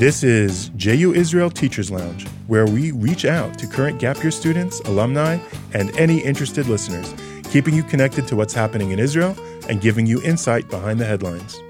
This is JU Israel Teachers Lounge, where we reach out to current Gap Year students, alumni, and any interested listeners, keeping you connected to what's happening in Israel and giving you insight behind the headlines.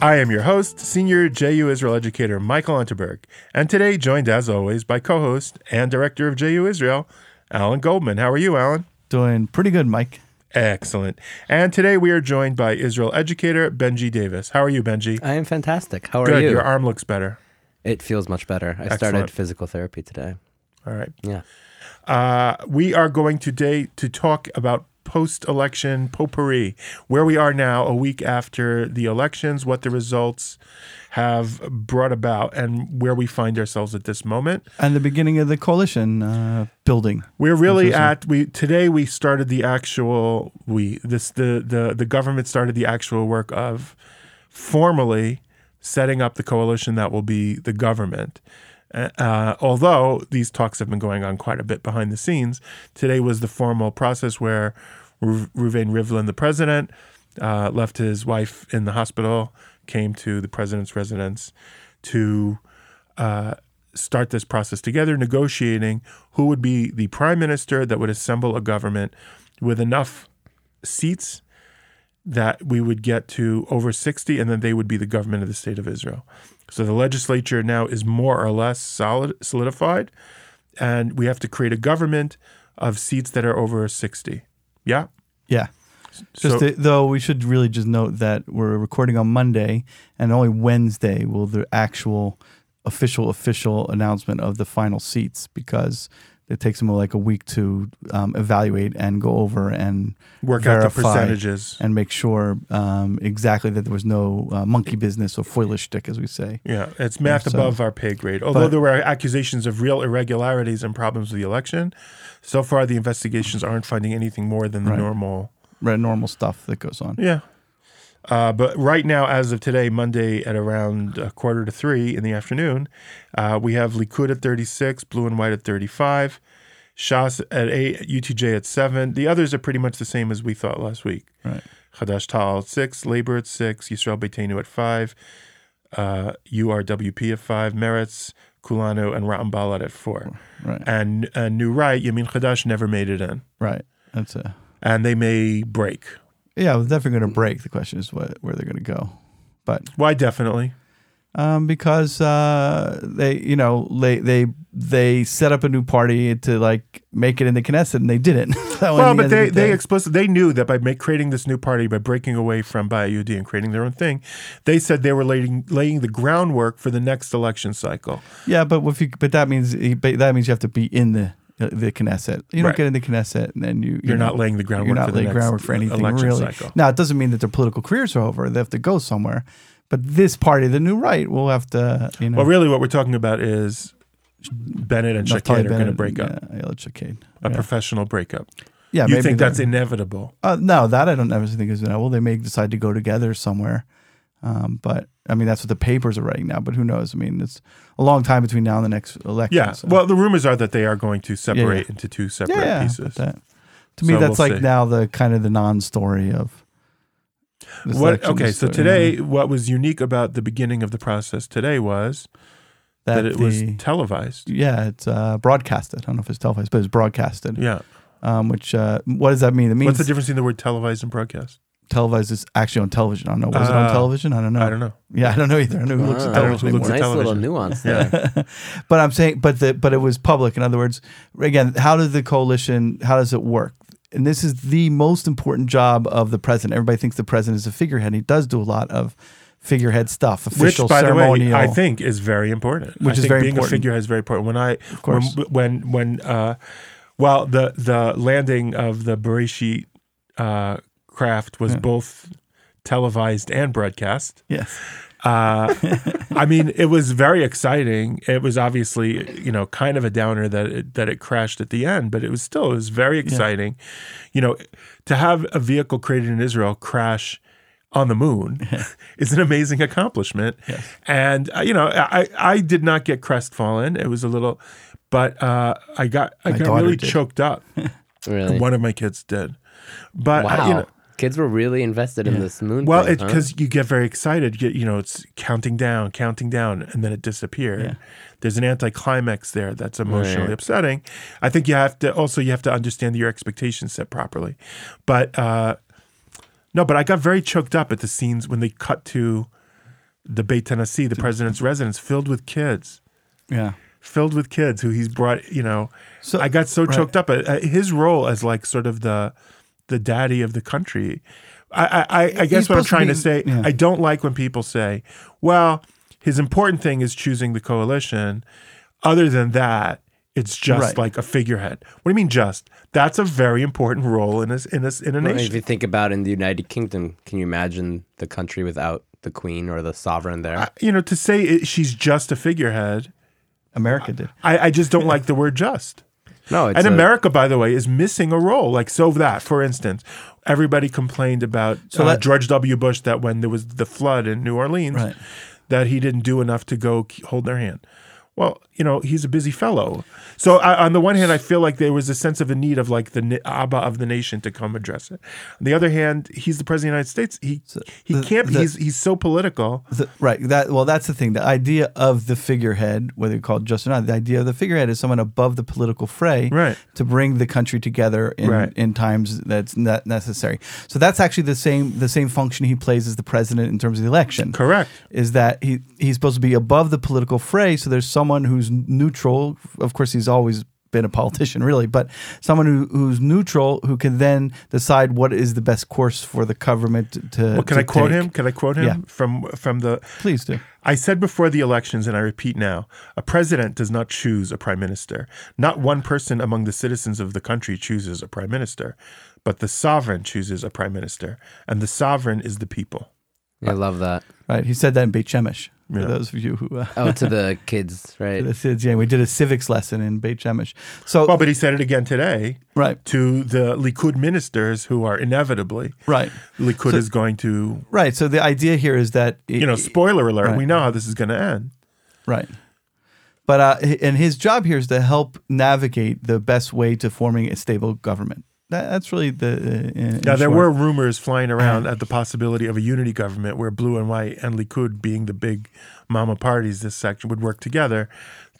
I am your host, Senior JU Israel educator Michael Unterberg, and today joined as always by co host and director of JU Israel, Alan Goldman. How are you, Alan? Doing pretty good, Mike. Excellent. And today we are joined by Israel educator Benji Davis. How are you, Benji? I am fantastic. How are Good. you? Your arm looks better. It feels much better. I Excellent. started physical therapy today. All right. Yeah. Uh, we are going today to talk about post election potpourri, where we are now a week after the elections, what the results have brought about, and where we find ourselves at this moment. And the beginning of the coalition uh, building. We're really at we today we started the actual we this the the the government started the actual work of formally setting up the coalition that will be the government. Uh, although these talks have been going on quite a bit behind the scenes, today was the formal process where Ru- Reuven Rivlin, the president, uh, left his wife in the hospital, came to the president's residence to uh, start this process together, negotiating who would be the prime minister that would assemble a government with enough seats that we would get to over 60, and then they would be the government of the state of Israel. So the legislature now is more or less solid, solidified, and we have to create a government of seats that are over 60. Yeah. Yeah. So, Just to- though we should really just note that we're recording on Monday, and only Wednesday will the actual official official announcement of the final seats because it takes them like a week to um, evaluate and go over and work out the percentages. and make sure um, exactly that there was no uh, monkey business or foolish stick, as we say. Yeah, it's math so- above our pay grade. Although but- there were accusations of real irregularities and problems with the election, so far the investigations aren't finding anything more than the Right. normal. Right, normal stuff that goes on. Yeah. Uh, but right now, as of today, Monday at around a quarter to three in the afternoon, uh, we have Likud at 36, Blue and White at 35, Shas at 8, UTJ at 7. The others are pretty much the same as we thought last week. Right. Chadash Tal at 6, Labor at 6, Yisrael Beitenu at 5, uh, URWP at 5, Meretz, Kulanu, and Ra'am at 4. Right. And, and New Right, Yamin Chadash never made it in. Right. That's a And they may break. Yeah. It's definitely going to break. The question is what where they're going to go, but Why definitely? um, because uh, they you know they they they set up a new party to like make it in the Knesset and they didn't. So Well, the but they, the they day- explicit they knew that by make, creating this new party, by breaking away from Bayud and creating their own thing, they said they were laying laying the groundwork for the next election cycle. yeah, but if you but that means but that means you have to be in the the Knesset. You don't Right. get in the Knesset and then you you You're know, not laying the groundwork You're not laying groundwork for anything really. cycle. Now it doesn't mean that their political careers are over. They have to go somewhere. But this party, the new right, will have to you know. Well, really, what we're talking about is Bennett and Naftali Shaked are going to break up, Yeah, Shaked. a yeah. professional breakup. Yeah, you maybe think that's inevitable? Uh, no, that I don't never think is inevitable. They may decide to go together somewhere. Um, but I mean, that's what the papers are writing now. But who knows? I mean, it's a long time between now and the next election. Yeah. so- Well, the rumors are that they are going to separate yeah. into two separate yeah, yeah, pieces. that, to me, So that's we'll like see. now the kind of the non-story of. What? Okay, so story, you know, today, what was unique about the beginning of the process today was that, it was televised. yeah, it's uh, broadcasted. I don't know if it's televised, but it's broadcasted. Yeah. Um, which uh, what does that mean? It means What's the difference between the word televised and broadcast? Televised is actually on television. I don't know. Was it on Uh, television? I don't know. I don't know. Yeah, I don't know either. I don't know who looks at Wow. television Who looks anymore. at nice little television. nuance Yeah. there. but I'm saying, but the but it was public. In other words, again, how does the coalition? How does it work? And this is the most important job of the president. Everybody thinks the president is a figurehead. He does do a lot of figurehead stuff, Which, official, by the way, ceremonial. I think is very important. Which I is think very being important. a figurehead is very important. When I, Of course. when when when uh, well, the the landing of the Beresheet uh, craft was Yeah. both televised and broadcast. yes, Uh, I mean, it was very exciting. It was obviously, you know, kind of a downer that it, that it crashed at the end, but it was still it was very exciting. You know, to have a vehicle created in Israel crash on the moon is an amazing accomplishment. Yes. And uh, you know, I I did not get crestfallen. It was a little, but uh, I got I My got really did. choked up. Really? One of my kids did, but wow. uh, you know, Kids were really invested in this moon. Well, thing, it's huh? because you get very excited. You, you know, it's counting down, counting down, and then it disappears. Yeah. There's an anticlimax there that's emotionally Right. upsetting. I think you have to also you have to understand your expectations set properly. But uh, no, but I got very choked up at the scenes when they cut to the Beit HaNasi, the president's residence, filled with kids, Yeah. filled with kids who he's brought. You know, So I got so right. choked up at at his role as like sort of the the daddy of the country. I I, I, I guess what I'm supposed to trying to, say, yeah. I don't like when people say, "Well, his important thing is choosing the coalition." Other than that, it's just Right. like a figurehead. What do you mean, just? That's a very important role in a in a, in a Well, nation. If you think about in the United Kingdom, can you imagine the country without the queen or the sovereign there? you know, to say it, she's just a figurehead, America did. I, I just don't like the word just. No, and a- America, by the way, is missing a role. Like so that, for instance, everybody complained about So uh, that- George W. Bush that when there was the flood in New Orleans, Right. that he didn't do enough to go hold their hand. Well, you know, he's a busy fellow. So I, on the one hand, I feel like there was a sense of a need of like the Abba of the nation to come address it. On the other hand, he's the president of the United States. He he the- can't. the- he's he's so political. The, right. That well, that's the thing. The idea of the figurehead, whether you call it just or not, the idea of the figurehead is someone above the political fray, Right. to bring the country together in, Right. in times that's not necessary. So that's actually the same the same function he plays as the president in terms of the election. Correct. Is that he he's supposed to be above the political fray? So there's someone who's neutral. Of course, he's always been a politician, really, but someone who, who's neutral who can then decide what is the best course for the government to. Well, can to I quote take. him? Can I quote him Yeah. from from the Please do. I said before the elections, and I repeat now a president does not choose a prime minister. Not one person among the citizens of the country chooses a prime minister, but the sovereign chooses a prime minister, and the sovereign is the people. I love that. Right. He said that in Beit Shemesh. For Yeah. those of you who. Uh, Oh, to the kids, right? the kids, yeah, we did a civics lesson in Beit Shemesh. So, Well, but he said it again today right, to the Likud ministers who are inevitably, right, Likud So- is going to, right. So the idea here is that you know, spoiler alert, Right. we know how this is going to end. Right. But uh, and his job here is to help navigate the best way to forming a stable government. That, that's really the. Uh, Now, there short. were rumors flying around at the possibility of a unity government where blue and white and Likud, being the big mama parties, this section would work together.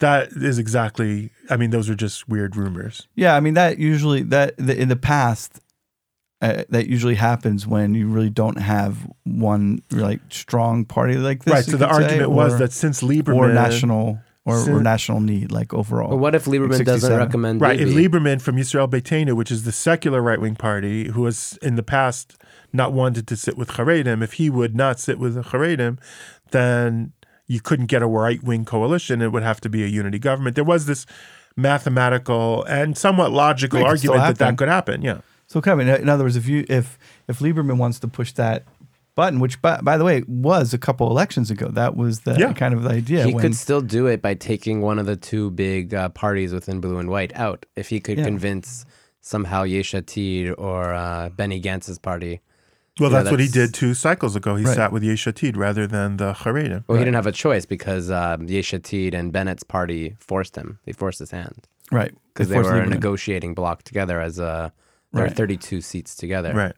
That is exactly. I mean, those are just weird rumors. Yeah, I mean that usually that the, in the past. Uh, that usually happens when you really don't have one like strong party like this. right. So the say, argument was that since Lieberman or national or, or national need like overall. But what if Lieberman doesn't recommend Right. If Lieberman from Yisrael Beitenu, which is the secular right wing party, who has in the past not wanted to sit with Haredim, if he would not sit with the Haredim, then you couldn't get a right wing coalition. It would have to be a unity government. There was this mathematical and somewhat logical It could still argument that that could happen. Yeah. So, kind of, in- in other words, if you if if Lieberman wants to push that button, which by, by the way was a couple elections ago, that was the Yeah. kind of the idea. he when, could still do it by taking one of the two big uh, parties within blue and white out. If he could Yeah. convince somehow Yesh Atid or uh, Benny Gantz's party. Well, Yeah, that's, what he did two cycles ago. He Right. sat with Yesh Atid rather than the Haredim. Well, he didn't have a choice because uh, Yesh Atid and Bennett's party forced him. They forced his hand right because they forced were a negotiating block together as a. There Right. are 32 seats together. Right.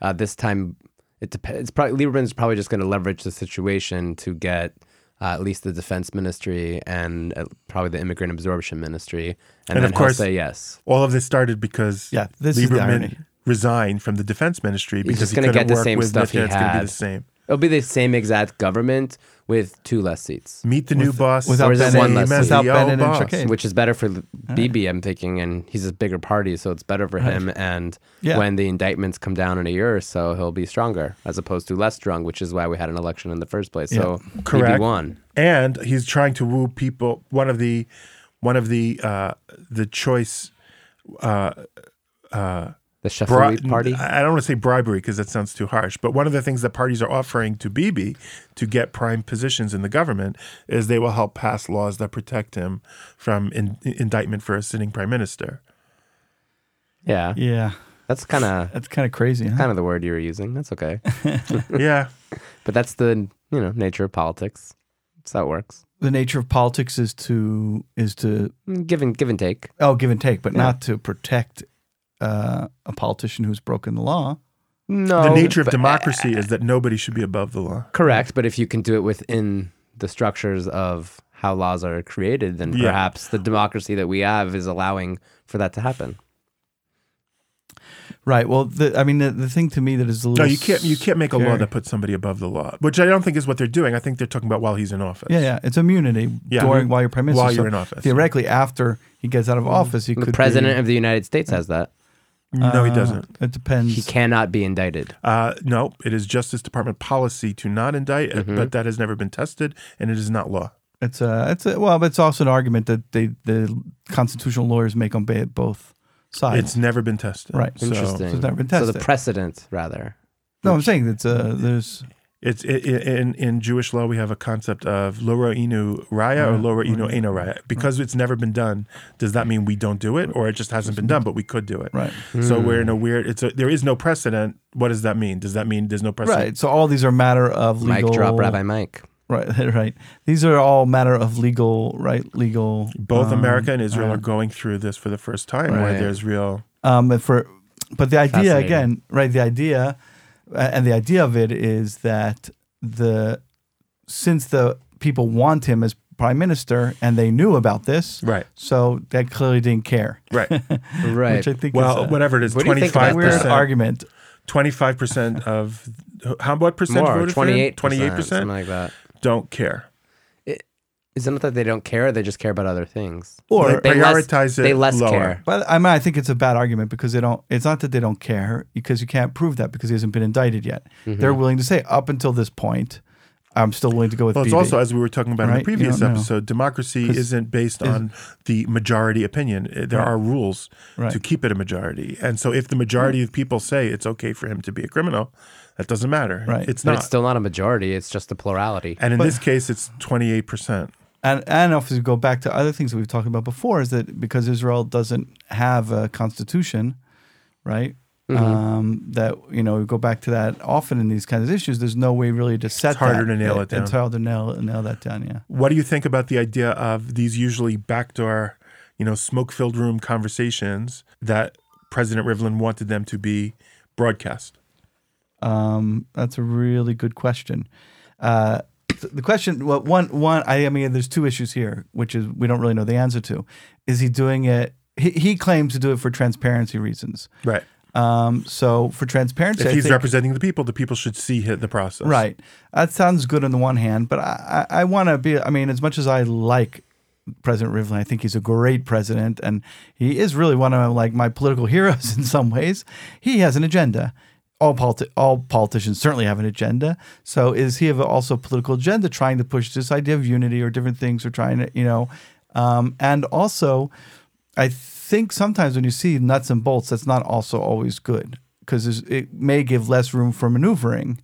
Uh, this time, it depends. It's probably Lieberman's probably just going to leverage the situation to get uh, at least the defense ministry and uh, probably the immigrant absorption ministry, and, And then of course- he'll say yes. All of this started because Yeah, this is the irony. Lieberman resigned from the defense ministry because just he gonna couldn't get the work same with stuff he Mitt. It's going to be had. the same. It'll be the same exact government with two less seats, Meet the new boss. without Or is it Bennett, one less seat? without CEO Bennett and boss. Which is better for Bibi, I'm thinking, and he's a bigger party, so it's better for him. And Yeah. when the indictments come down in a year or so, he'll be stronger as opposed to less strong, which is why we had an election in the first place. So Bibi Correct. won. and he's trying to woo people. One of the one of the uh, the choice The bri- party. I don't want to say bribery because that sounds too harsh, but one of the things that parties are offering to Bibi to get prime positions in the government is they will help pass laws that protect him from in, indictment for a sitting prime minister. Yeah, Yeah, that's kind of that's kind of crazy. Huh? kind of the word you were using. That's okay, yeah, but that's the you know nature of politics. That's how it works. the nature of politics is to is to Give and give and take. oh give and take, but Yeah. not to protect uh, a politician who's broken the law. No, the nature of but- democracy is that nobody should be above the law. Correct, but if you can do it within the structures of how laws are created, then Yeah. perhaps the democracy that we have is allowing for that to happen. Right. Well, the, I mean, the, the thing to me that is a No, little you can't. You can't make a law that puts somebody above the law, which I don't think is what they're doing. I think they're talking about while he's in office. Yeah, yeah. It's immunity Yeah. during while you're prime minister. While you're in office. Theoretically, after he gets out of office, he The could president Be, of the United States has that. No, he Uh, doesn't. It depends. He cannot be indicted. Uh, no, it is Justice Department policy to not indict, uh, Mm-hmm. but that has never been tested, and it is not law. It's a, it's a, well, but it's also an argument that they, the constitutional lawyers make on ba- both sides. It's never been tested. Right. So Interesting. it's never been So the tested. precedent, rather. no, I'm saying it's uh, there's it's it, it- in in Jewish law we have a concept of lo ra'inu ra'aya or Right. lo ra'inu eino ra'aya. Because it's never been done, does that mean we don't do it, or it just hasn't been done, but we could do it? right, So we're in a weird. It's a, there is no precedent. What does that mean? Does that mean there's no precedent? right. So all these are matter of legal. Mike drop Rabbi Mike. Right, right. These are all matter of legal, right? Legal. Both um, America and Israel uh, are going through this for the first time, where there's real. Um, but for, but the idea again, right? The idea, and the idea of it is that the since the people want him as prime minister and they knew about this, Right. so they clearly didn't care. Right. Right. Which I think Well, is a whatever it is, What do you think weird percent. argument. Twenty five percent of how what percent More, voted for him? 28 Twenty-eight something like that. don't care. Is it not that they don't care? They just care about other things. Or They They less- prioritize it They less lower. care. But I mean, I think it's a bad argument because they don't. It's not that they don't care because you can't prove that because he hasn't been indicted yet. Mm-hmm. They're willing to say up until this point, I'm still willing to go with. Well, it's BB. also as we were talking about in Right? the previous You don't know. episode, democracy 'Cause isn't based is- on the majority opinion. Uh, There Right. are rules Right. to keep it a majority, and so if the majority of people say it's okay for him to be a criminal, that doesn't matter. Right. It's But not. it's still not a majority. It's just a plurality. and in But- this case, it's twenty-eight percent. And and if we go back to other things that we've talked about before, is that because Israel doesn't have a constitution, right? Mm-hmm. Um, that you know, we go back to that often in these kinds of issues. There's no way really to set. It's harder that. to nail it down. It's harder to nail nail that down. Yeah. What do you think about the idea of these usually backdoor, you know, smoke-filled room conversations that President Rivlin wanted them to be broadcast? Um, that's a really good question. Uh, the question, well, one, one, I, I mean, there's two issues here, which is we don't really know the answer to. Is he doing it? He, he claims to do it for transparency reasons. Right. Um, so for transparency, If I he's think- representing the people, the people should see the process. right, that sounds good on the one hand, but I, I, I want to be. I mean, as much as I like President Rivlin, I think he's a great president, and he is really one of like my political heroes in some ways. He has an agenda. All politi- all politicians certainly have an agenda. So is he also a political agenda trying to push this idea of unity or different things or trying to, you know, um, and also I think sometimes when you see nuts and bolts, that's not also always good because it may give less room for maneuvering.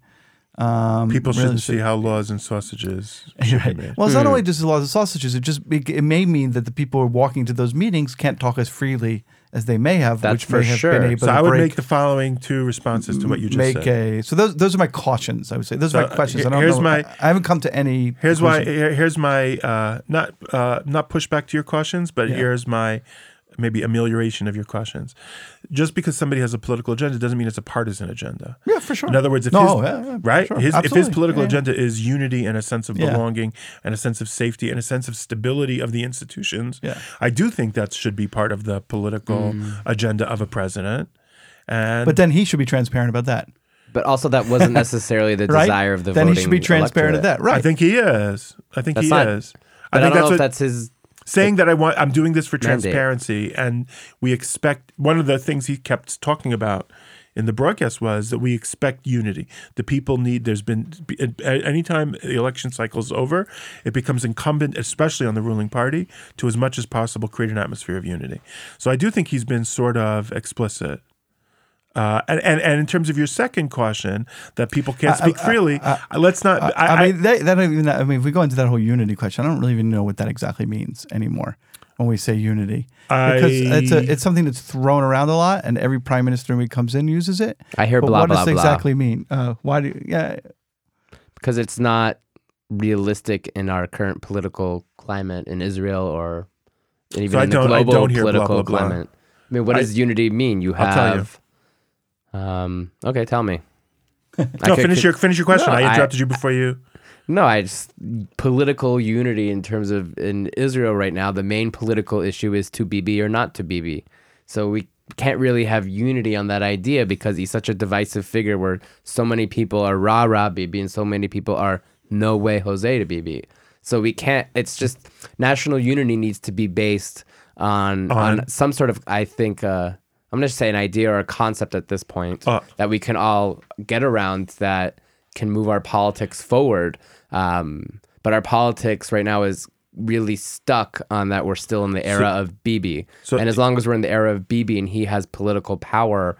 Um, People shouldn't should- see how laws and sausages should Right. be made. Well, it's not only just the laws and sausages. It just it may mean that the people who are walking to those meetings can't talk as freely as they may have, That's which for may have sure. been able So to I would break, make the following two responses to what you just make said. a. So those those are my cautions. I would say those are my questions. I uh, don't here's know. my- I, I haven't come to any. Here's why. conclusion. here- Here's my uh, not uh, not pushback to your cautions, but Yeah. here's my maybe amelioration of your questions. Just because somebody has a political agenda doesn't mean it's a partisan agenda. Yeah, for sure. In other words, if No, his, yeah, yeah, right, sure. his, if his political Yeah, yeah. agenda is unity and a sense of Yeah. belonging and a sense of safety and a sense of stability of the institutions, Yeah. I do think that should be part of the political mm. agenda of a president. And But then he should be transparent about that, But also, that wasn't necessarily the right? desire of the then he voting should be transparent electorate. of that, right? I think he is. I think That's he not- is. But I, think don't know that's if what, that's his. Saying that I want I'm doing this for Mandate. transparency and we expect one of the things he kept talking about in the broadcast was that we expect unity. The people need there's been anytime the election cycle is over, it becomes incumbent especially on the ruling party to as much as possible create an atmosphere of unity. So I do think he's been sort of explicit. Uh, and, and and in terms of your second caution that people can't speak freely, let's not. I, I, mean, that, that don't even. I mean, if we go into that whole unity question, I don't really even know what that exactly means anymore when we say unity, because I- it's a, it's something that's thrown around a lot, and every prime minister who comes in uses it. I hear But blah what blah does blah exactly mean? Uh, why do? You, yeah, because it's not realistic in our current political climate in Israel or even I in the don't- I global don't hear political blah, blah. climate. I mean, what I- does unity mean? You I'll tell you. have Um, okay, tell me. No, could- finish could- your finish your question. No, I I- interrupted you before you. No, I just political unity in terms of in Israel right now. The main political issue is to Bibi or not to Bibi. So we can't really have unity on that idea because he's such a divisive figure where so many people are rah rah Bibi and so many people are no way Jose to Bibi. So we can't. It's just national unity needs to be based on on, On- some sort of I think. Uh, I'm gonna say an idea or a concept at this point Uh. that we can all get around that can move our politics forward. Um, but our politics right now is really stuck on that we're still in the era of BB. so- and as long as we're in the era of BB and he has political power,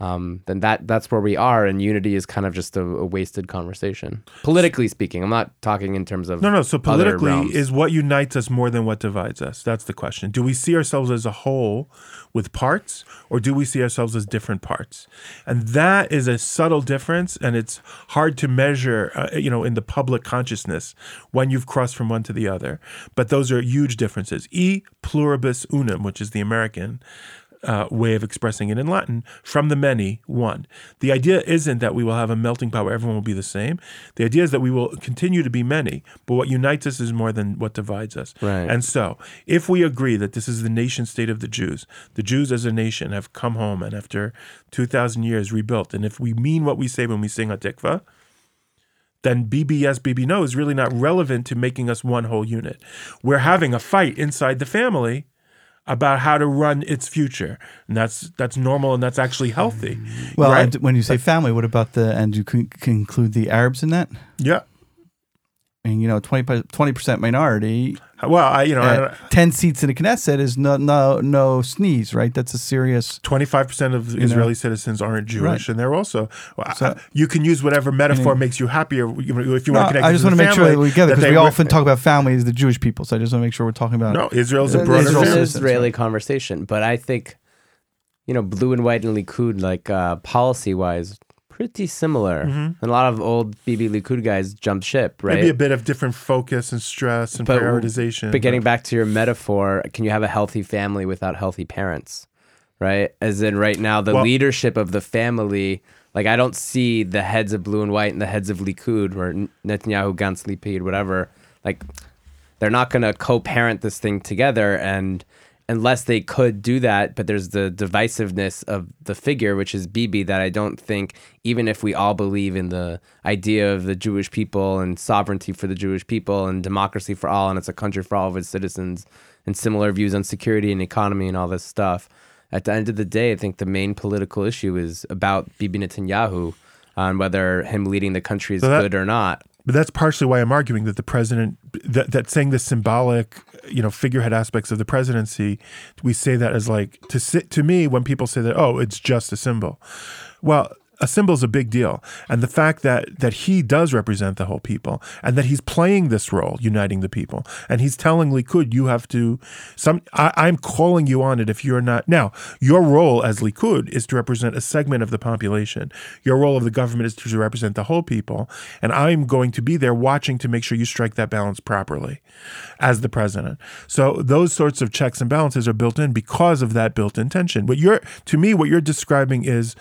um, then that that's where we are. And unity is kind of just a, a wasted conversation, politically speaking. I'm not talking in terms of No, no. So politically, is what unites us more than what divides us? That's the question. Do we see ourselves as a whole with parts, or do we see ourselves as different parts? And that is a subtle difference, and it's hard to measure, uh, you know, in the public consciousness when you've crossed from one to the other. But those are huge differences. E pluribus unum, which is the American uh, way of expressing it in Latin, from the many, one. The idea isn't that we will have a melting pot where everyone will be the same. The idea is that we will continue to be many, but what unites us is more than what divides us. Right. And so, if we agree that this is the nation state of the Jews, the Jews as a nation have come home and after 2,000 years rebuilt, and if we mean what we say when we sing Hatikva, then BBS BB no is really not relevant to making us one whole unit. We're having a fight inside the family about how to run its future, and that's that's normal and that's actually healthy. Well, right? and when you say family, what about the and you can, can include the Arabs in that? yeah. And you know, 20 percent minority, Well, I you know I uh, ten seats in the Knesset is no no no sneeze, right? That's a serious. 25% of know. Israeli citizens aren't Jewish, Right. and they're also. well, So- uh, you can use whatever metaphor mean- makes you happier if you No, want to connect. I just to want to the make sure that we get it because we often talk about family as the Jewish people. So I just want to make sure we're talking about. No, Israel is a the broader Israel Israel family. citizens, Israeli conversation, but I think you know blue and white and Likud like uh, policy wise pretty similar. Mm-hmm. And a lot of old BB Likud guys jumped ship, right? Maybe a bit of different focus and stress and But- prioritization. But getting back to your metaphor, can you have a healthy family without healthy parents? Right? As in, right now, the Well- leadership of the family, like, I don't see the heads of blue and white and the heads of Likud or Netanyahu, Gantz, Lapid, whatever. Like, they're not going to co parent this thing together. And unless they could do that, but there's the divisiveness of the figure, which is Bibi, that I don't think, even if we all believe in the idea of the Jewish people and sovereignty for the Jewish people and democracy for all, and it's a country for all of its citizens, and similar views on security and economy and all this stuff. At the end of the day, I think the main political issue is about Bibi Netanyahu on whether him leading the country is So that- good or not. But that's partially why I'm arguing that the president, that, that saying the symbolic, you know, figurehead aspects of the presidency, we say that as like to sit to me when people say that, oh, it's just a symbol. Well, a symbol is a big deal, and the fact that that he does represent the whole people, and that he's playing this role, uniting the people, and he's telling Likud, you have to. Some I, I'm calling you on it if you're not now. Your role as Likud is to represent a segment of the population. Your role of the government is to represent the whole people, and I'm going to be there watching to make sure you strike that balance properly, as the president. So those sorts of checks and balances are built in because of that built-in tension. What you're to me, what you're describing is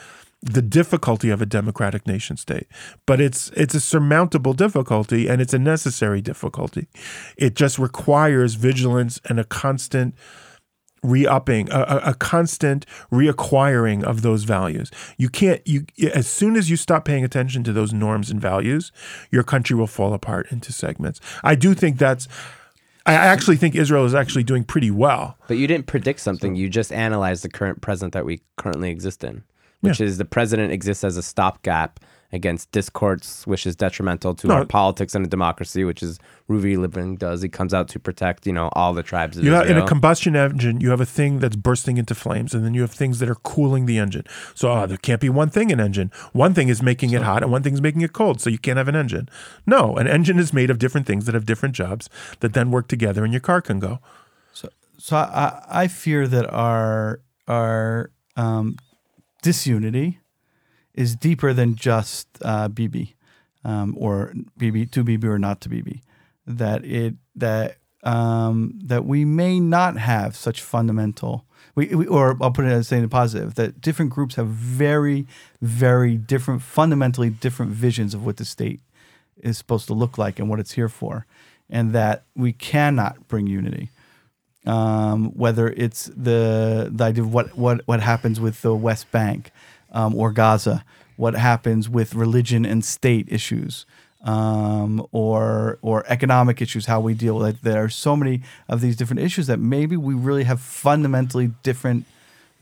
the difficulty of a democratic nation state but it's it's a surmountable difficulty and it's a necessary difficulty. It just requires vigilance and a constant re-upping a, a, constant reacquiring of those values. You can't you as soon as you stop paying attention to those norms and values your country will fall apart into segments. I do think that's i actually think israel is actually doing pretty well. But you didn't predict something. You just analyzed the current present that we currently exist in, which is the president exists as a stopgap against discourse, which is detrimental to No. our politics and a democracy, which is Ruvi Rivlin does. He comes out to protect, you know, all the tribes of You have, in a combustion engine, you have a thing that's bursting into flames, and then you have things that are cooling the engine. So oh, there can't be one thing in engine. One thing is making it hot, and one thing is making it cold. So you can't have an engine. No, an engine is made of different things that have different jobs that then work together, and your car can go. So, So I, I fear that our our um, disunity is deeper than just uh, BB um, or BB to BB or not to BB. That it that um, that we may not have such fundamental. We, we, or I'll put it as saying the positive that different groups have very, very different, fundamentally different visions of what the state is supposed to look like and what it's here for, and that we cannot bring unity. Um, whether it's the the idea of what what what happens with the West Bank um, or Gaza, what happens with religion and state issues, um, or or economic issues, how we deal with it. There are so many of these different issues that maybe we really have fundamentally different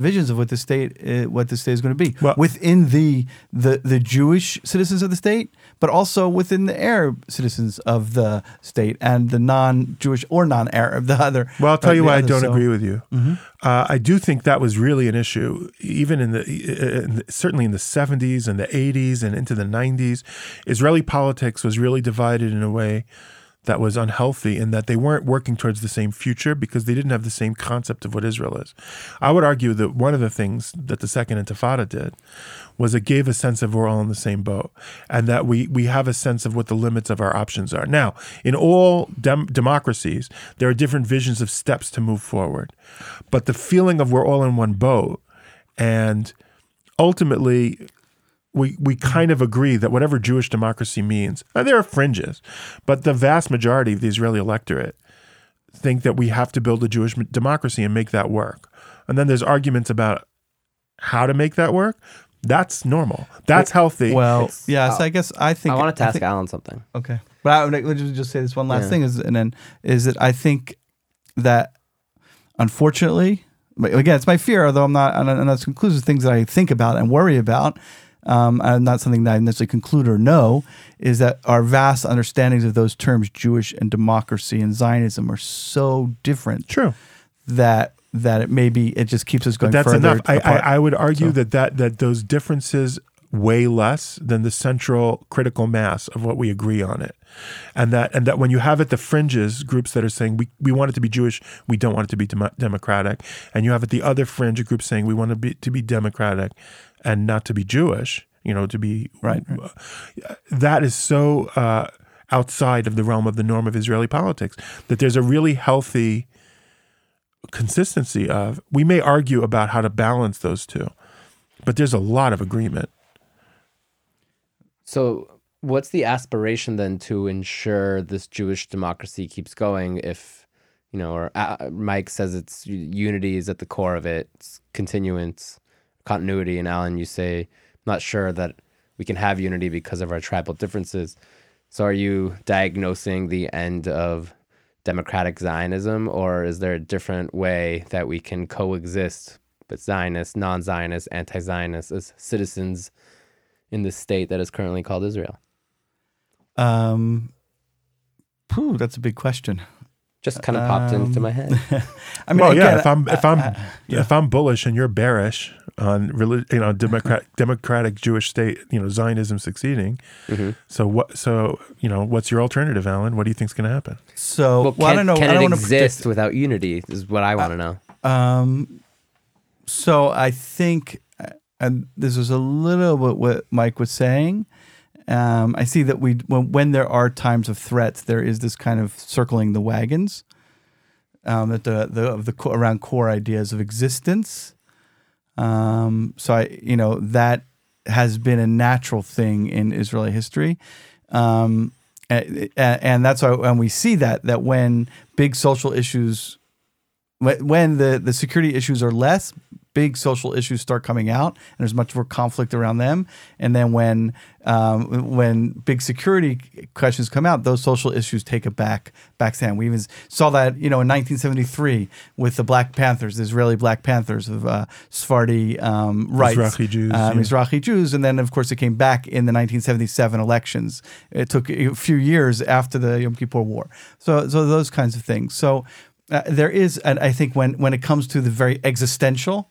visions of what the state uh, what the state is going to be Well- within the, the the Jewish citizens of the state, but also within the Arab citizens of the state and the non-Jewish or non-Arab the other. Well, I'll tell you why I don't So- agree with you. Uh, I do think that was really an issue, even in the, in the certainly in the '70s and the '80s and into the '90s. Israeli politics was really divided in a way that was unhealthy, in that they weren't working towards the same future because they didn't have the same concept of what Israel is. I would argue that one of the things that the Second Intifada did was it gave a sense of we're all in the same boat and that we we have a sense of what the limits of our options are. Now, in all dem- democracies, there are different visions of steps to move forward. But the feeling of we're all in one boat and ultimately we we kind of agree that whatever Jewish democracy means, and there are fringes, but the vast majority of the Israeli electorate think that we have to build a Jewish democracy and make that work. And then there's arguments about how to make that work. That's normal. That's healthy. Well, It's- yeah. So uh, I guess I think I wanted to ask think- Alan something. Okay, but I would just just say this one last Yeah. thing is, and then is that I think that unfortunately, again, it's my fear. Although I'm not, and that's conclusive things that I think about and worry about. Um, and not something that I necessarily conclude or know is that our vast understandings of those terms, Jewish and democracy and Zionism, are so different True. that that it maybe it just keeps us going But that's further enough. I, I. I would argue So- that, that that those differences weigh less than the central critical mass of what we agree on it. And that and that when you have at the fringes groups that are saying we, we want it to be Jewish, we don't want it to be dem- democratic, and you have at the other fringe a group saying we want to be to be democratic and not to be Jewish, you know, to be Right, that is so uh, outside of the realm of the norm of Israeli politics that there's a really healthy consistency of we may argue about how to balance those two, but there's a lot of agreement. So, what's the aspiration then to ensure this Jewish democracy keeps going? If you know, or uh, Mike says it's unity is at the core of it, it's continuance, continuity, and Alan, you say not sure that we can have unity because of our tribal differences. So, are you diagnosing the end of democratic Zionism, or is there a different way that we can coexist but Zionists, non-Zionists, anti-Zionists as citizens? In the state that is currently called Israel? um, phew, that's a big question. Just kind of popped into my head. I mean, well, yeah. If I'm if I'm yeah. if I'm bullish and you're bearish on reli- you know democrat democratic Jewish state, you know Zionism succeeding. Mhm. So what? So you know what's your alternative, Alan? What do you think's going to happen? So, Well, well, I can, don't know. can I don't it want to exist without unity? Is what I want to know. Um, so I think, uh, and this is a little bit what Mike was saying. Um, I see that we when, when there are times of threats, there is this kind of circling the wagons. Um, that the the of the around core ideas of existence. Um, so I, you know, that has been a natural thing in Israeli history. Um, and, and that's why when we see that that when big social issues when the, the security issues are less, big social issues start coming out, and there's much more conflict around them. And then when um, when big security questions come out, those social issues take a back back stand. We even saw that you know in 1973 with the Black Panthers, the Israeli Black Panthers of uh, Sephardi um, rights, Mizrahi Jews, yeah. Mizrahi Jews, and then of course it came back in the 1977 elections. It took a few years after the Yom Kippur War. So so those kinds of things. So uh, there is, and I think when when it comes to the very existential,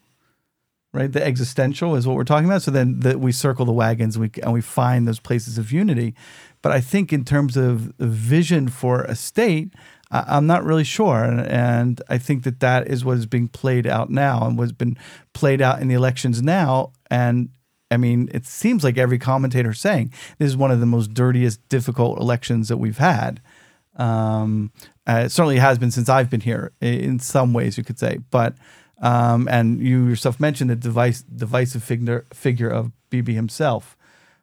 right, the existential is what we're talking about. So then that we circle the wagons, and we and we find those places of unity. But I think in terms of vision for a state, I- I'm not really sure, and, and I think that that is what is being played out now, and what's been played out in the elections now, and. I mean, it seems like every commentator is saying this is one of the most dirtiest, difficult elections that we've had Um, uh, it certainly has been since I've been here. In some ways, you could say, but um, and you yourself mentioned the device divisive figure figure of Bibi himself.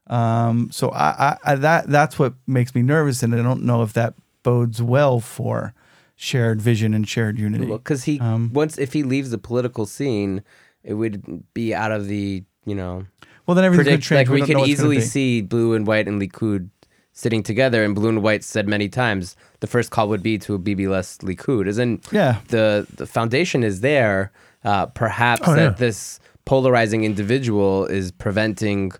Um, so I, I, I that that's what makes me nervous, and I don't know if that bodes well for shared vision and shared unity. Well, because he Um, once if he leaves the political scene, it would be out of the you know well, then everything could change. like we don't could easily see blue and white and Likud sitting together, and blue and white said many times the first call would be to a BB less Likud. Isn't Yeah. the the foundation is there? Uh, perhaps Oh, that yeah. this polarizing individual is preventing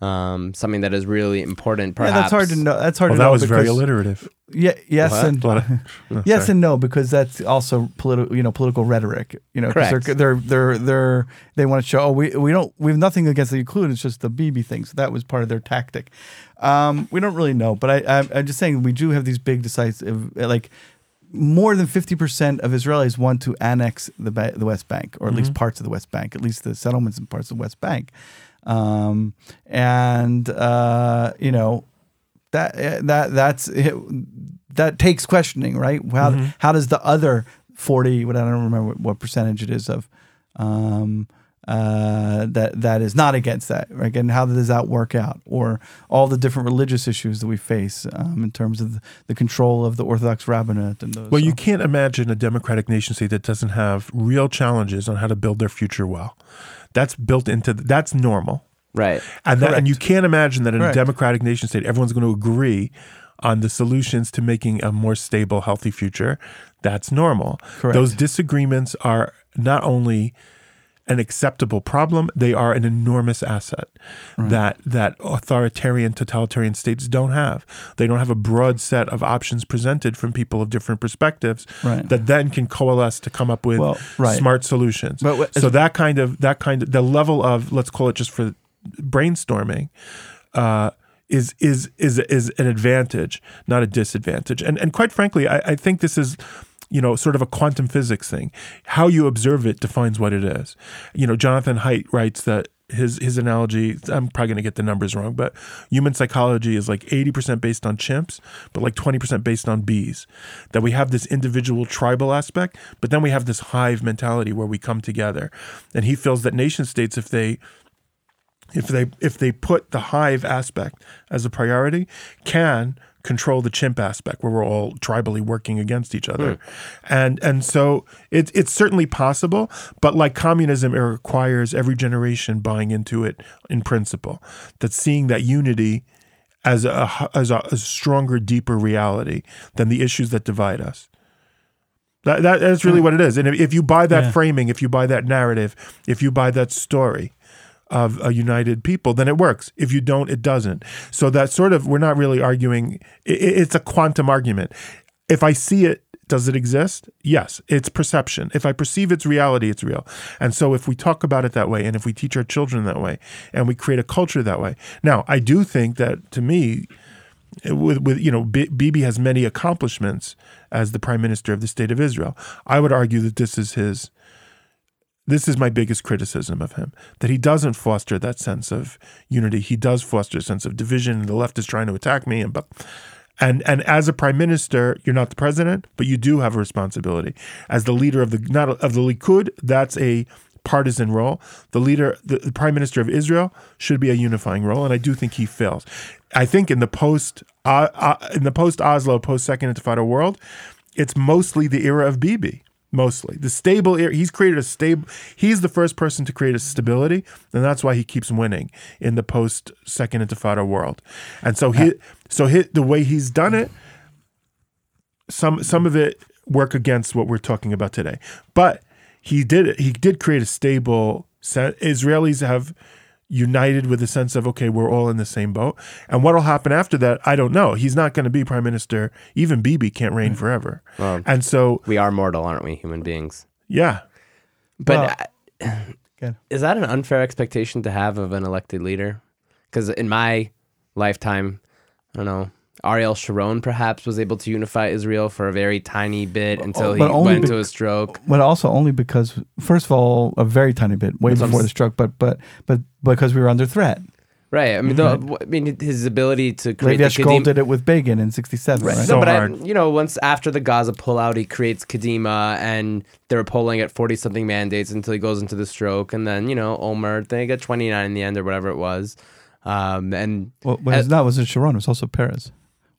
um, something that is really important. Yeah, Perhaps that's hard to know. That's hard Well, to know. that was very alliterative. Yeah, yes, What? and A lot of- oh, yes sorry. and no because that's also political. You know, political rhetoric. You know, 'cause Correct. they're they're they're they're they want to show. Oh, we we don't we have nothing against the Likud. It's just the BB thing. So that was part of their tactic. Um, we don't really know, but I, I I'm just saying we do have these big decisive like. More than fifty percent of Israelis want to annex the ba- the West Bank, or at least parts of the West Bank, at least the settlements in parts of the West Bank, um, and uh, you know that eh, that that's it, that takes questioning, right? How Mm-hmm. how does the other forty? What I don't remember what, what percentage it is of um, uh, that that is not against that, right? And how does that work out? Or all the different religious issues that we face um, in terms of the, the control of the Orthodox rabbinate and those. Well, you can't imagine a democratic nation state that doesn't have real challenges on how to build their future well. That's built into that's normal. right. And, that, and you can't imagine that in Correct. a democratic nation state, everyone's going to agree on the solutions to making a more stable, healthy future. That's normal. Correct. Those disagreements are not only an acceptable problem, they are an enormous asset that that authoritarian, totalitarian states don't have. They don't have a broad set of options presented from people of different perspectives Right. that then can coalesce to come up with Well, right. smart solutions. But so that kind of that kind of the level of let's call it just for brainstorming uh, is is is is an advantage, not a disadvantage. And and quite frankly, I, I think this is you know sort of a quantum physics thing. How you observe it defines what it is. You know, Jonathan Haidt writes that. His his analogy, I'm probably going to get the numbers wrong, but human psychology is like 80% based on chimps, but like 20% based on bees. That we have this individual tribal aspect, but then we have this hive mentality where we come together. And he feels that nation states, if they if they if they put the hive aspect as a priority, can control the chimp aspect where we're all tribally working against each other. Hmm. And and so it's it's certainly possible, but like communism, it requires every generation buying into it in principle. That seeing that unity as a as a, a stronger, deeper reality than the issues that divide us. That, that that's really hmm. what it is. And if, if you buy that Yeah. framing, if you buy that narrative, if you buy that story of a united people, then it works. If you don't, it doesn't. So that sort of we're not really arguing. it's a quantum argument. If I see it, does it exist? Yes, it's perception. If I perceive its reality, it's real. And so if we talk about it that way, and if we teach our children that way, and we create a culture that way, now I do think that to me, with, with you know, Bibi has many accomplishments as the prime minister of the state of Israel. I would argue that this is his. This is my biggest criticism of him that he doesn't foster that sense of unity. He does foster a sense of division. The left is trying to attack me, and but and and as a prime minister, you're not the president, but you do have a responsibility as the leader of the not of the Likud. That's a partisan role. The leader, the, the prime minister of Israel, should be a unifying role, and I do think he fails. I think in the post uh, uh, in the post Oslo, post Second Intifada world, it's mostly the era of Bibi. Mostly the stable. He's created a stable. He's the first person to create a stability, and that's why he keeps winning in the post Second Intifada world. And so he, so he, the way he's done it, some some of it work against what we're talking about today. But he did. He did create a stable. Set. Israelis have united with a sense of okay, we're all in the same boat. And what'll happen after that, I don't know. He's not going to be prime minister. Even Bibi can't reign hmm. forever. Well, and so we are mortal, aren't we, human beings? yeah, But Well- is that an unfair expectation to have of an elected leader? Because in my lifetime, I don't know, Ariel Sharon perhaps was able to unify Israel for a very tiny bit until he But only went be- to a stroke. but also only because, first of all, a very tiny bit, way That's what I'm before the stroke, but but but because we were under threat. Right. I mean, the, I mean, his ability to create Levi the Eshkol Kadim- did it with Begin in '67, right? So no, but I, you know, once after the Gaza pullout, he creates Kadima, and they're polling at forty something mandates until he goes into the stroke, and then you know, Olmert, they get twenty nine in the end or whatever it was, um, and Well, well, it's not. Was it Sharon? It was also Peres,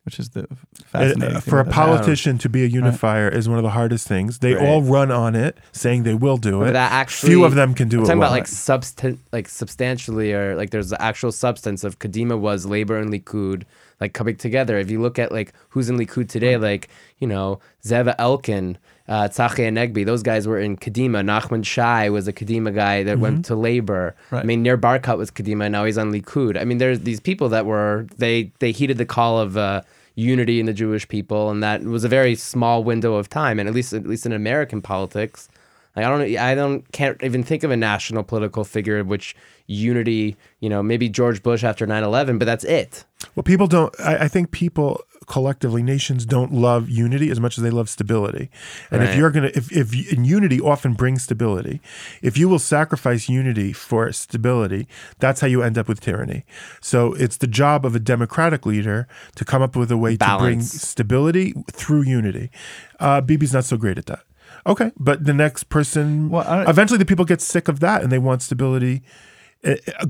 which is the Uh, fascinating. for a thing about politician to be a unifier is one of the hardest things. They Right. all run on it, saying they will do but it. that actually Few of them can do I'm it. talking well. about like substan- like substantially, or like there's the actual substance of Kadima was Labor and Likud like coming together. If you look at like who's in Likud today, like you know Ze'ev Elkin, uh, Tzachi Hanegbi, those guys were in Kadima. Nachman Shai was a Kadima guy that went to Labor. Right. I mean, Nir Barkat was Kadima, and now he's on Likud. I mean, there's these people that were they they heeded the call of. Uh, unity in the Jewish people, and that was a very small window of time, and at least at least in American politics, like I don't, I don't, can't even think of a national political figure of which unity, you know, maybe George Bush after 9-11, but that's it. Well, people don't. I, I think people collectively, nations don't love unity as much as they love stability. And if you're gonna, if if and unity often brings stability, if you will sacrifice unity for stability, that's how you end up with tyranny. So it's the job of a democratic leader to come up with a way to bring stability through unity. Uh, Bibi's not so great at that. Okay, but the next person, Well, eventually, the people get sick of that and they want stability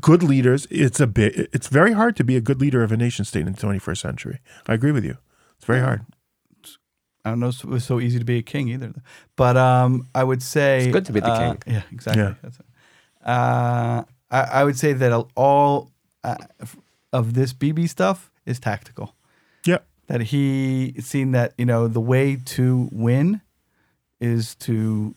good leaders it's a bit it's very hard to be a good leader of a nation state in the 21st century i agree with you it's very hard I don't know if it was so easy to be a king either. But um, I would say It's good to be the uh, king. Yeah, exactly. Yeah. That's it. Uh, I, I would say that all uh, of this Bibi stuff is tactical. yeah That he seen that you know the way to win is to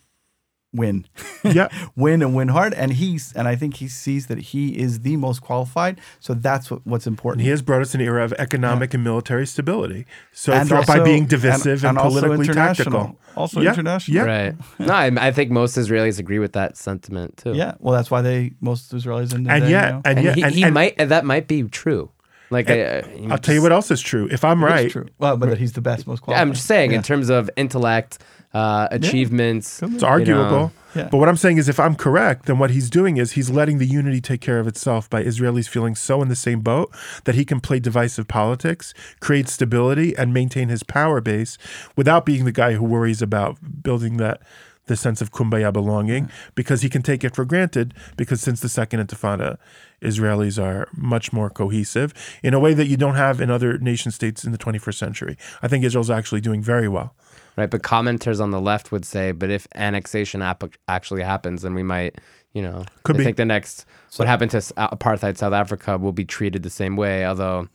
win. yeah win and win hard. And he's and I think he sees that he is the most qualified. So that's what, what's important. and he has brought us an era of economic and military stability so And through, by being divisive and, also politically international. tactical Also Yeah, international. yeah. Right. No, I, I think most Israelis agree with that sentiment too. Yeah, well, that's why they most Israelis in the and day, yet you know, and, And yet he, and, he and might, that might be true. Like, I, i'll tell you what else is true if i'm It's right true. Well, but that he's the best, most Yeah, qualified. I'm just saying, Yeah. in terms of intellect, uh, achievements, it's arguable Yeah. but what i'm saying is if i'm correct then what he's doing is he's letting the unity take care of itself by israelis feeling so in the same boat that he can play divisive politics create stability and maintain his power base without being the guy who worries about building that the sense of kumbaya belonging because he can take it for granted because since the second intifada israelis are much more cohesive in a way that you don't have in other nation states in the 21st century i think israel's actually doing very well right? But commenters on the left would say, but if annexation ap- actually happens, then we might, you know, Could I be. think the next what happened to apartheid South Africa will be treated the same way. Although,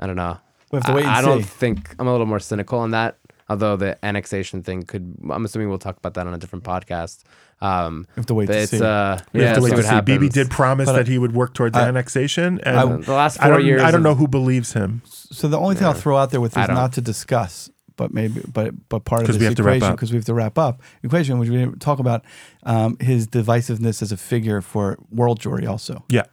I don't know. We have to wait and I, I don't see. think I'm a little more cynical on that. Although the annexation thing could, I'm assuming we'll talk about that on a different podcast. Um, We have to wait to it's see. uh, we yeah, have to wait see to see bibi happens. did promise But I- that he would work towards I- annexation and I- the last I four don't, years. I don't know who believes him So the only thing I'll throw out there with is don't. to discuss, but maybe, but but part of this we have to wrap equation because we have to wrap up equation, which we didn't talk about um, his divisiveness as a figure for world Jewry. Also, yeah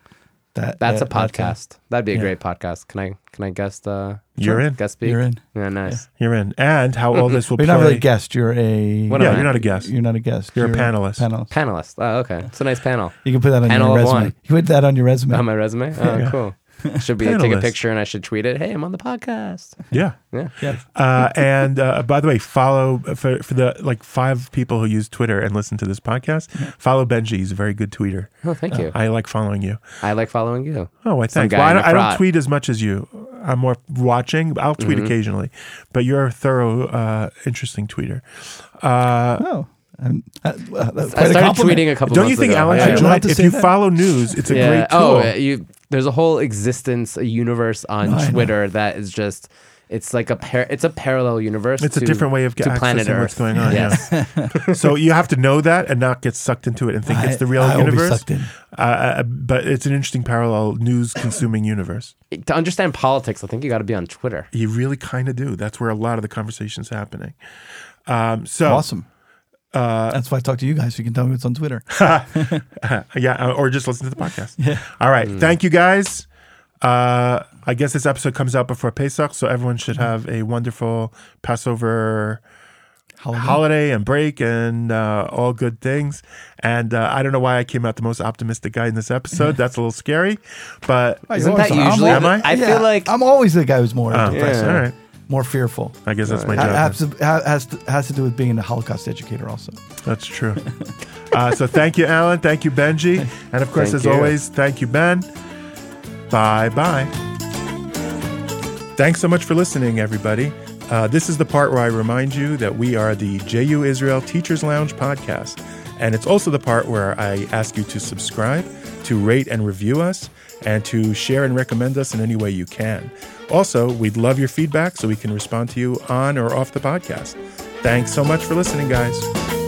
that That's a that- that's podcast. That'd be a yeah. great podcast. Can I? Can I guest? Uh, You're in. Guest speak. You're in. Yeah, nice. You're in. And how all this will But you're not really a guest. You're a What yeah, you're not a guest. You're not a guest. You're a panelist. Panelist. Panelist. Oh, okay. It's a nice panel. You can put that on Panel your resume. one. You put that on your resume. On my resume. Oh, Yeah. cool. Should be to take a picture and I should tweet it. Hey, I'm on the podcast. Yeah. Yeah. yeah. Uh, and uh, by the way, follow for, for the like five people who use Twitter and listen to this podcast. Follow Benji. He's a very good tweeter. Oh, thank you. I like following you. I like following you. Oh, I Some thank. Well, I in don't, a I don't tweet as much as you. I'm more watching. I'll tweet Mm-hmm. occasionally, but you're a thorough, uh, interesting tweeter. Uh, Oh. And, uh, uh, I quite a started tweeting a couple. don't you think ago. Alan Yeah, should you're join? allowed to If you that. follow news, it's a yeah. great tool. Oh, you. There's a whole existence, a universe on No, Twitter that is just. It's like a par- It's a parallel universe. It's a different way of to accessing planet Earth. what's going on, Yes. so you have to know that and not get sucked into it and think it's the real I, I will be universe. sucked in. Uh, Uh, but it's an interesting parallel news consuming universe. to understand politics, I think you got to be on Twitter. You really kind of do. That's where a lot of the conversation's happening. Um, so Awesome. Uh, That's why I talk to you guys. So you can tell me what's on Twitter. yeah, or just listen to the podcast. Yeah. All right. Thank you guys. Uh, I guess this episode comes out before Pesach, so everyone should have a wonderful Passover Holiday. holiday and break and uh, all good things. And uh, I don't know why I came out the most optimistic guy in this episode. That's a little scary, but Isn't that I'm usually? Am I? I Yeah, feel like I'm always the guy who's more Oh, depressed, all right. More fearful. I guess that's my Ha- job. has, to, has, to, has to do with being a Holocaust educator, also. That's true. uh, so thank you, Alan. Thank you, Benji. And of course, Thank as you. always, thank you, Ben. Bye bye. Thanks so much for listening, everybody. Uh, this is the part where I remind you that we are the JU Israel Teachers Lounge podcast. And it's also the part where I ask you to subscribe, to rate and review us, and to share and recommend us in any way you can. Also, we'd love your feedback so we can respond to you on or off the podcast. Thanks so much for listening, guys.